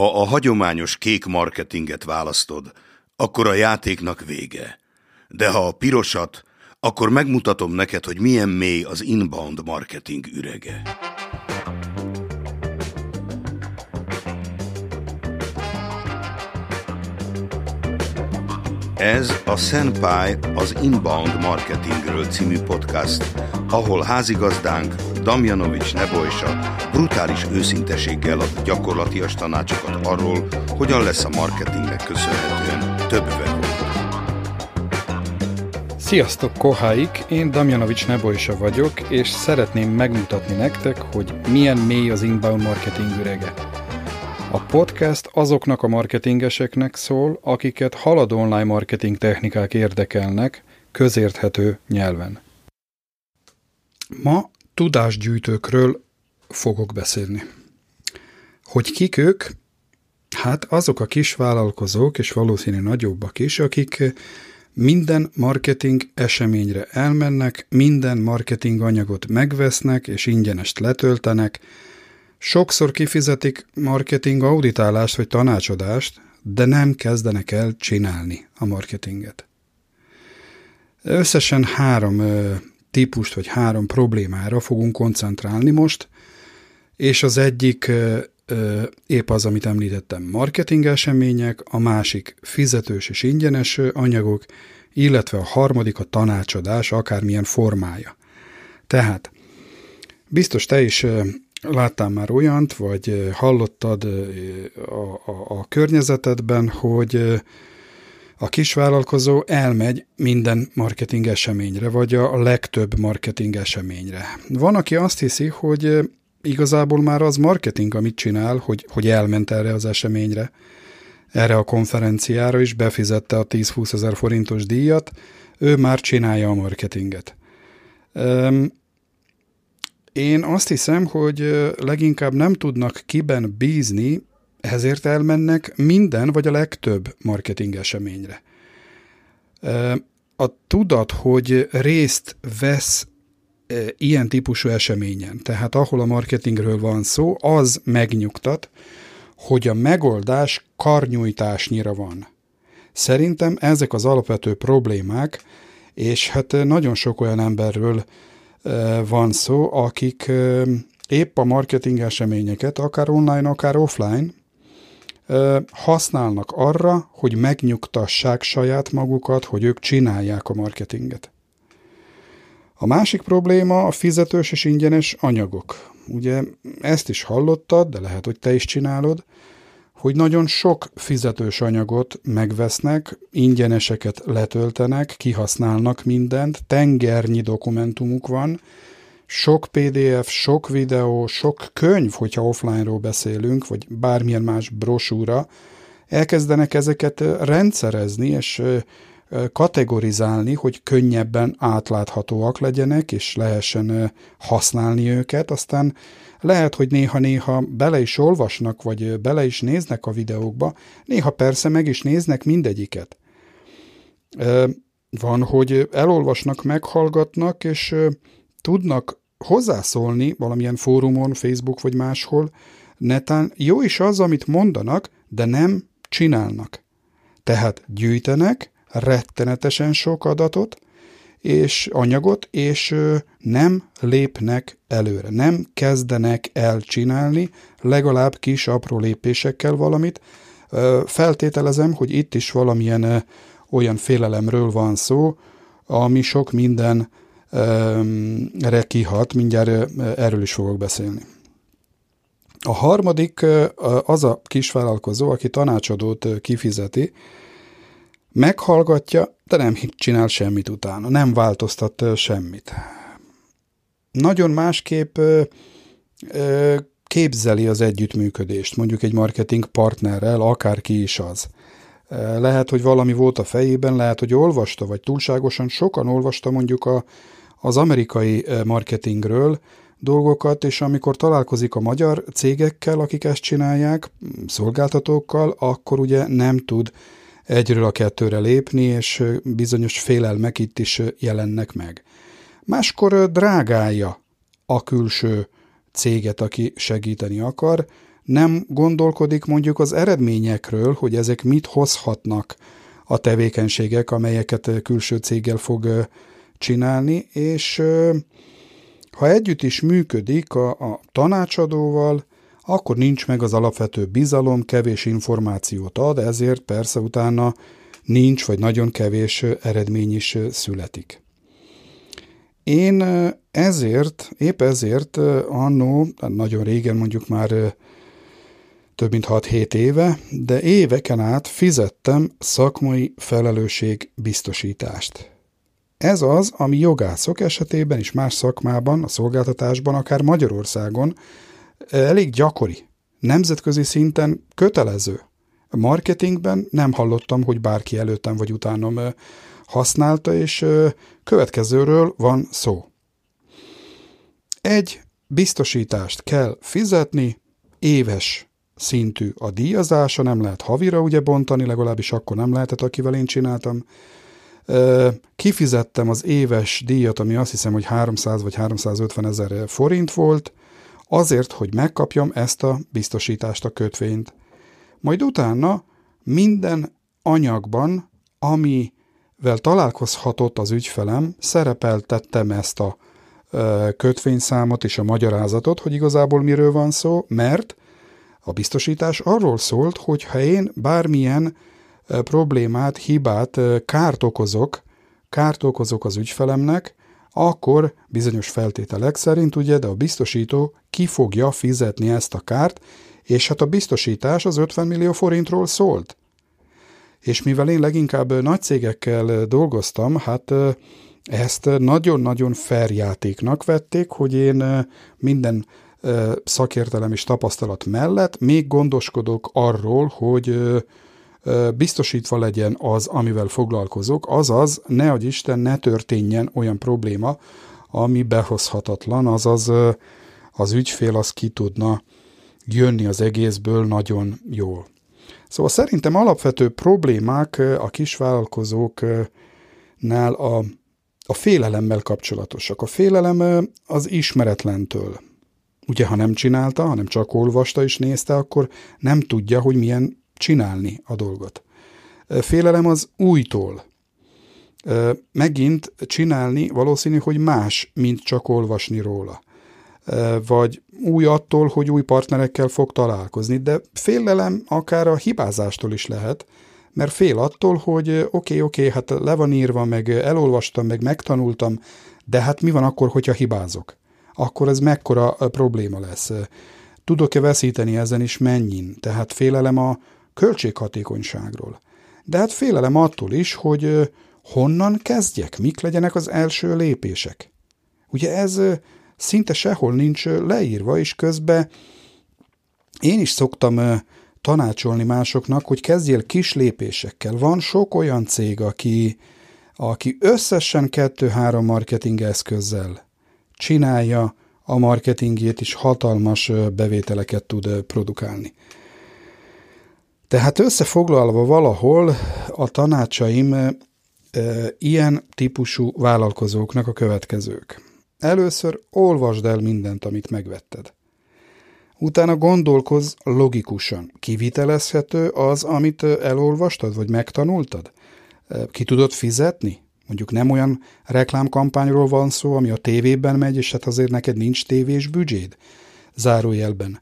Ha a hagyományos kék marketinget választod, akkor a játéknak vége. De ha a pirosat, akkor megmutatom neked, hogy milyen mély az inbound marketing ürege. Ez a Senpai az Inbound Marketingről című podcast, ahol házigazdánk Damjanovics Nebojsa brutális őszinteséggel ad gyakorlatias tanácsokat arról, hogyan lesz a marketingnek köszönhetően több webon. Sziasztok, koháik! Én Damjanovics Nebojsa vagyok, és szeretném megmutatni nektek, hogy milyen mély az inbound marketing ürege. A podcast azoknak a marketingeseknek szól, akiket haladó online marketing technikák érdekelnek, közérthető nyelven. Ma tudásgyűjtőkről fogok beszélni. Hogy kik ők? Hát azok a kis vállalkozók, és valószínű nagyobbak is, akik minden marketing eseményre elmennek, minden marketing anyagot megvesznek és ingyenest letöltenek, Sokszor kifizetik marketing auditálást vagy tanácsadást, de nem kezdenek el csinálni a marketinget. Összesen három típust vagy három problémára fogunk koncentrálni most, és az egyik épp az, amit említettem, marketing események, a másik fizetős és ingyenes anyagok, illetve a harmadik a tanácsadás, akármilyen formája. Tehát biztos te is láttál már olyant, vagy hallottad a, a, a környezetedben, hogy a kisvállalkozó elmegy minden marketing eseményre, vagy a legtöbb marketing eseményre. Van, aki azt hiszi, hogy igazából már az marketing, amit csinál, hogy, hogy elment erre az eseményre, erre a konferenciára is befizette a 10-20 ezer forintos díjat, ő már csinálja a marketinget. Én azt hiszem, hogy leginkább nem tudnak kiben bízni, ezért elmennek minden vagy a legtöbb marketing eseményre. A tudat, hogy részt vesz ilyen típusú eseményen, tehát ahol a marketingről van szó, az megnyugtat, hogy a megoldás karnyújtásnyira van. Szerintem ezek az alapvető problémák, és hát nagyon sok olyan emberről van szó, akik épp a marketing eseményeket, akár online, akár offline, használnak arra, hogy megnyugtassák saját magukat, hogy ők csinálják a marketinget. A másik probléma a fizetős és ingyenes anyagok. Ugye ezt is hallottad, de lehet, hogy te is csinálod, hogy nagyon sok fizetős anyagot megvesznek, ingyeneseket letöltenek, kihasználnak mindent, tengernyi dokumentumuk van, sok PDF, sok videó, sok könyv, hogyha offline-ról beszélünk, vagy bármilyen más brosúra, elkezdenek ezeket rendszerezni, és kategorizálni, hogy könnyebben átláthatóak legyenek, és lehessen használni őket, aztán lehet, hogy néha-néha bele is olvasnak, vagy bele is néznek a videókba, néha persze meg is néznek mindegyiket. Van, hogy elolvasnak, meghallgatnak, és tudnak hozzászólni valamilyen fórumon, Facebook vagy máshol, netán jó is az, amit mondanak, de nem csinálnak. Tehát gyűjtenek rettenetesen sok adatot, és anyagot, és nem lépnek előre, nem kezdenek el csinálni legalább kis apró lépésekkel valamit. Feltételezem, hogy itt is valamilyen olyan félelemről van szó, ami sok mindenre kihat, mindjárt erről is fogok beszélni. A harmadik az a kisvállalkozó, aki tanácsadót kifizeti, meghallgatja, de nem csinál semmit utána, nem változtat semmit. Nagyon másképp képzeli az együttműködést, mondjuk egy marketing partnerrel, akárki is az. Lehet, hogy valami volt a fejében, lehet, hogy olvasta, vagy túlságosan sokan olvasta mondjuk a, az amerikai marketingről dolgokat, és amikor találkozik a magyar cégekkel, akik ezt csinálják, szolgáltatókkal, akkor ugye nem tud egyről a kettőre lépni, és bizonyos félelmek itt is jelennek meg. Máskor drágálja a külső céget, aki segíteni akar, nem gondolkodik mondjuk az eredményekről, hogy ezek mit hozhatnak a tevékenységek, amelyeket külső céggel fog csinálni, és ha együtt is működik a, a tanácsadóval, akkor nincs meg az alapvető bizalom, kevés információt ad, ezért persze utána nincs, vagy nagyon kevés eredmény is születik. Én ezért, épp ezért annó, nagyon régen mondjuk már több mint 6-7 éve, de éveken át fizettem szakmai felelősség biztosítást. Ez az, ami jogászok esetében és más szakmában, a szolgáltatásban, akár Magyarországon elég gyakori, nemzetközi szinten kötelező. A marketingben nem hallottam, hogy bárki előttem vagy utánom használta, és következőről van szó. Egy biztosítást kell fizetni, éves szintű a díjazása, nem lehet havira ugye bontani, legalábbis akkor nem lehetett, akivel én csináltam. Kifizettem az éves díjat, ami azt hiszem, hogy 300 vagy 350 ezer forint volt, azért, hogy megkapjam ezt a biztosítást, a kötvényt. Majd utána minden anyagban, amivel találkozhatott az ügyfelem, szerepeltettem ezt a kötvényszámot és a magyarázatot, hogy igazából miről van szó, mert a biztosítás arról szólt, hogy ha én bármilyen problémát, hibát, kárt okozok, kárt okozok az ügyfelemnek, akkor bizonyos feltételek szerint ugye, de a biztosító ki fogja fizetni ezt a kárt, és hát a biztosítás az 50 millió forintról szólt. És mivel én leginkább nagy cégekkel dolgoztam, hát ezt nagyon-nagyon fair játéknak vették, hogy én minden szakértelem és tapasztalat mellett még gondoskodok arról, hogy biztosítva legyen az, amivel foglalkozok, azaz ne hogy Isten ne történjen olyan probléma, ami behozhatatlan, azaz az ügyfél az ki tudna jönni az egészből nagyon jól. Szóval szerintem alapvető problémák a kisvállalkozóknál a, a félelemmel kapcsolatosak. A félelem az ismeretlentől. Ugye, ha nem csinálta, hanem csak olvasta és nézte, akkor nem tudja, hogy milyen csinálni a dolgot. Félelem az újtól. Megint csinálni valószínű, hogy más, mint csak olvasni róla. Vagy új attól, hogy új partnerekkel fog találkozni, de félelem akár a hibázástól is lehet, mert fél attól, hogy oké, okay, oké, okay, hát le van írva, meg elolvastam, meg megtanultam, de hát mi van akkor, hogyha hibázok? Akkor ez mekkora probléma lesz? Tudok-e veszíteni ezen is mennyin? Tehát félelem a költséghatékonyságról. De hát félelem attól is, hogy honnan kezdjek, mik legyenek az első lépések. Ugye ez szinte sehol nincs leírva, és közben én is szoktam tanácsolni másoknak, hogy kezdjél kis lépésekkel. Van sok olyan cég, aki, aki összesen kettő-három marketing eszközzel csinálja a marketingjét, és hatalmas bevételeket tud produkálni. Tehát összefoglalva valahol a tanácsaim e, ilyen típusú vállalkozóknak a következők. Először olvasd el mindent, amit megvetted. Utána gondolkozz logikusan. Kivitelezhető az, amit elolvastad, vagy megtanultad? Ki tudod fizetni? Mondjuk nem olyan reklámkampányról van szó, ami a tévében megy, és hát azért neked nincs tévés büdzséd? Zárójelben.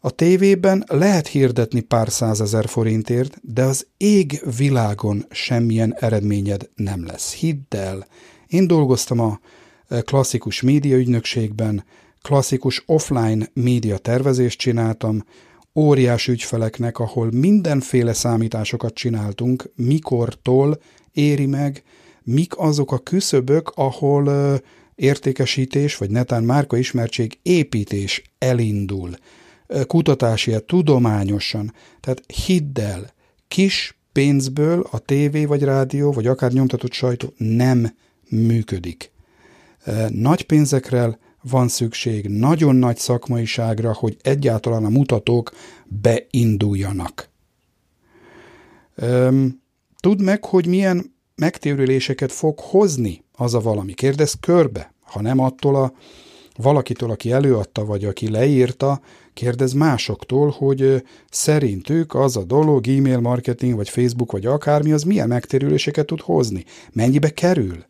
A tévében lehet hirdetni pár százezer forintért, de az ég világon semmilyen eredményed nem lesz. Hidd el. Én dolgoztam a e, klasszikus médiaügynökségben, klasszikus offline média tervezést csináltam, óriás ügyfeleknek, ahol mindenféle számításokat csináltunk, mikortól éri meg, mik azok a küszöbök, ahol e, értékesítés, vagy netán márkaismertség építés elindul kutatási, tudományosan. Tehát hidd el, kis pénzből a tévé vagy rádió, vagy akár nyomtatott sajtó nem működik. Nagy pénzekre van szükség, nagyon nagy szakmaiságra, hogy egyáltalán a mutatók beinduljanak. Tudd meg, hogy milyen megtérüléseket fog hozni az a valami. Kérdezz körbe, ha nem attól a valakitől, aki előadta, vagy aki leírta, Kérdez másoktól, hogy szerintük az a dolog, e-mail marketing, vagy Facebook, vagy akármi, az milyen megtérüléseket tud hozni. Mennyibe kerül?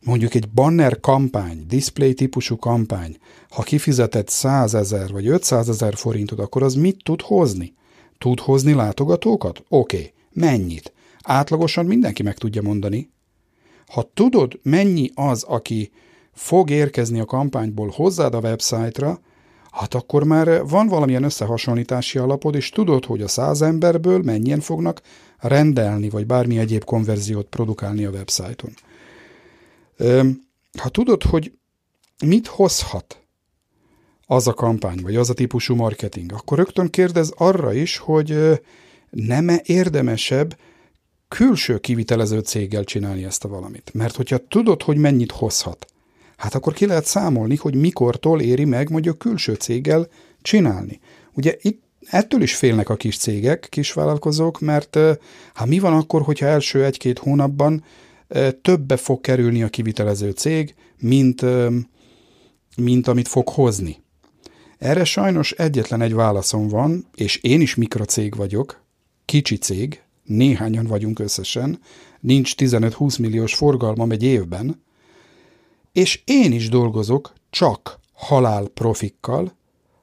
mondjuk egy banner kampány, display típusú kampány, ha kifizetett 100 ezer vagy 500 ezer forintot, akkor az mit tud hozni? Tud hozni látogatókat? Oké. Okay. Mennyit? Átlagosan mindenki meg tudja mondani. Ha tudod, mennyi az, aki fog érkezni a kampányból hozzád a websájtra, hát akkor már van valamilyen összehasonlítási alapod, és tudod, hogy a száz emberből mennyien fognak rendelni, vagy bármi egyéb konverziót produkálni a websájton. Ha tudod, hogy mit hozhat az a kampány, vagy az a típusú marketing, akkor rögtön kérdez arra is, hogy nem-e érdemesebb külső kivitelező céggel csinálni ezt a valamit. Mert hogyha tudod, hogy mennyit hozhat, hát akkor ki lehet számolni, hogy mikortól éri meg mondjuk külső céggel csinálni. Ugye itt ettől is félnek a kis cégek, kis vállalkozók, mert hát mi van akkor, hogyha első egy-két hónapban többe fog kerülni a kivitelező cég, mint, mint amit fog hozni. Erre sajnos egyetlen egy válaszom van, és én is mikrocég vagyok, kicsi cég, néhányan vagyunk összesen, nincs 15-20 milliós forgalmam egy évben, és én is dolgozok csak halál profikkal,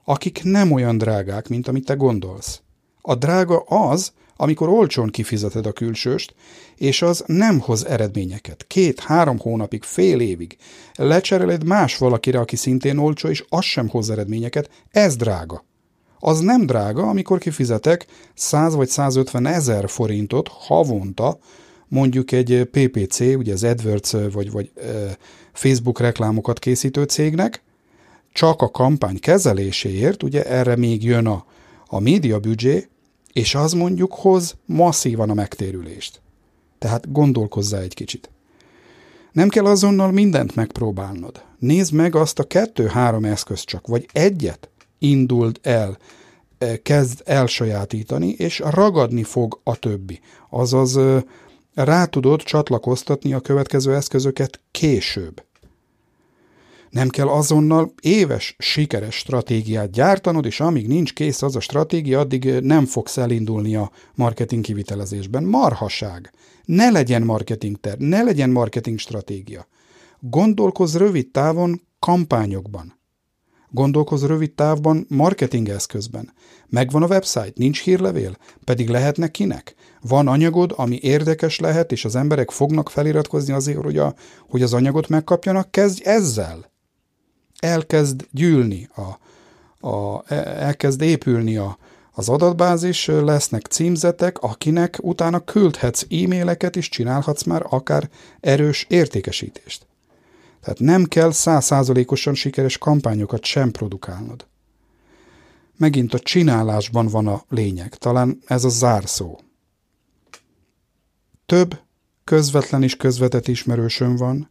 akik nem olyan drágák, mint amit te gondolsz. A drága az, amikor olcsón kifizeted a külsőst, és az nem hoz eredményeket. Két-három hónapig, fél évig lecseréled más valakire, aki szintén olcsó, és az sem hoz eredményeket, ez drága. Az nem drága, amikor kifizetek 100 vagy 150 ezer forintot havonta, mondjuk egy PPC, ugye az AdWords vagy, vagy Facebook reklámokat készítő cégnek, csak a kampány kezeléséért, ugye erre még jön a, a média büdzsé, és az mondjuk hoz masszívan a megtérülést. Tehát gondolkozzá egy kicsit. Nem kell azonnal mindent megpróbálnod. Nézd meg azt a kettő-három eszköz csak, vagy egyet indult el, kezd elsajátítani, és ragadni fog a többi. Azaz rá tudod csatlakoztatni a következő eszközöket később. Nem kell azonnal éves, sikeres stratégiát gyártanod, és amíg nincs kész az a stratégia, addig nem fogsz elindulni a marketing kivitelezésben. Marhaság! Ne legyen marketing terv, ne legyen marketing stratégia. Gondolkozz rövid távon kampányokban. Gondolkozz rövid távban marketing eszközben. Megvan a website, nincs hírlevél, pedig lehetne kinek. Van anyagod, ami érdekes lehet, és az emberek fognak feliratkozni azért, hogy, a, hogy az anyagot megkapjanak, kezdj ezzel elkezd gyűlni, a, a, elkezd épülni a, az adatbázis, lesznek címzetek, akinek utána küldhetsz e-maileket, és csinálhatsz már akár erős értékesítést. Tehát nem kell százszázalékosan sikeres kampányokat sem produkálnod. Megint a csinálásban van a lényeg, talán ez a zárszó. Több közvetlen és közvetett ismerősöm van,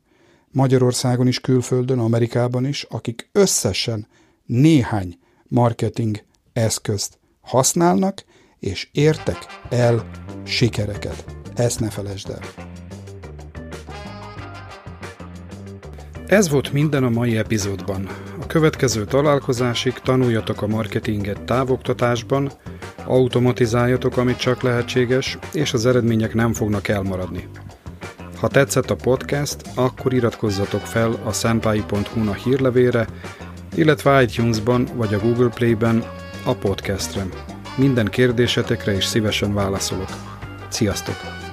Magyarországon is, külföldön, Amerikában is, akik összesen néhány marketing eszközt használnak, és értek el sikereket. Ezt ne felejtsd el. Ez volt minden a mai epizódban. A következő találkozásig tanuljatok a marketinget távoktatásban, automatizáljatok, amit csak lehetséges, és az eredmények nem fognak elmaradni. Ha tetszett a podcast, akkor iratkozzatok fel a senpai.hu-na hírlevére, illetve iTunes-ban vagy a Google Play-ben a podcastre. Minden kérdésetekre is szívesen válaszolok. Sziasztok!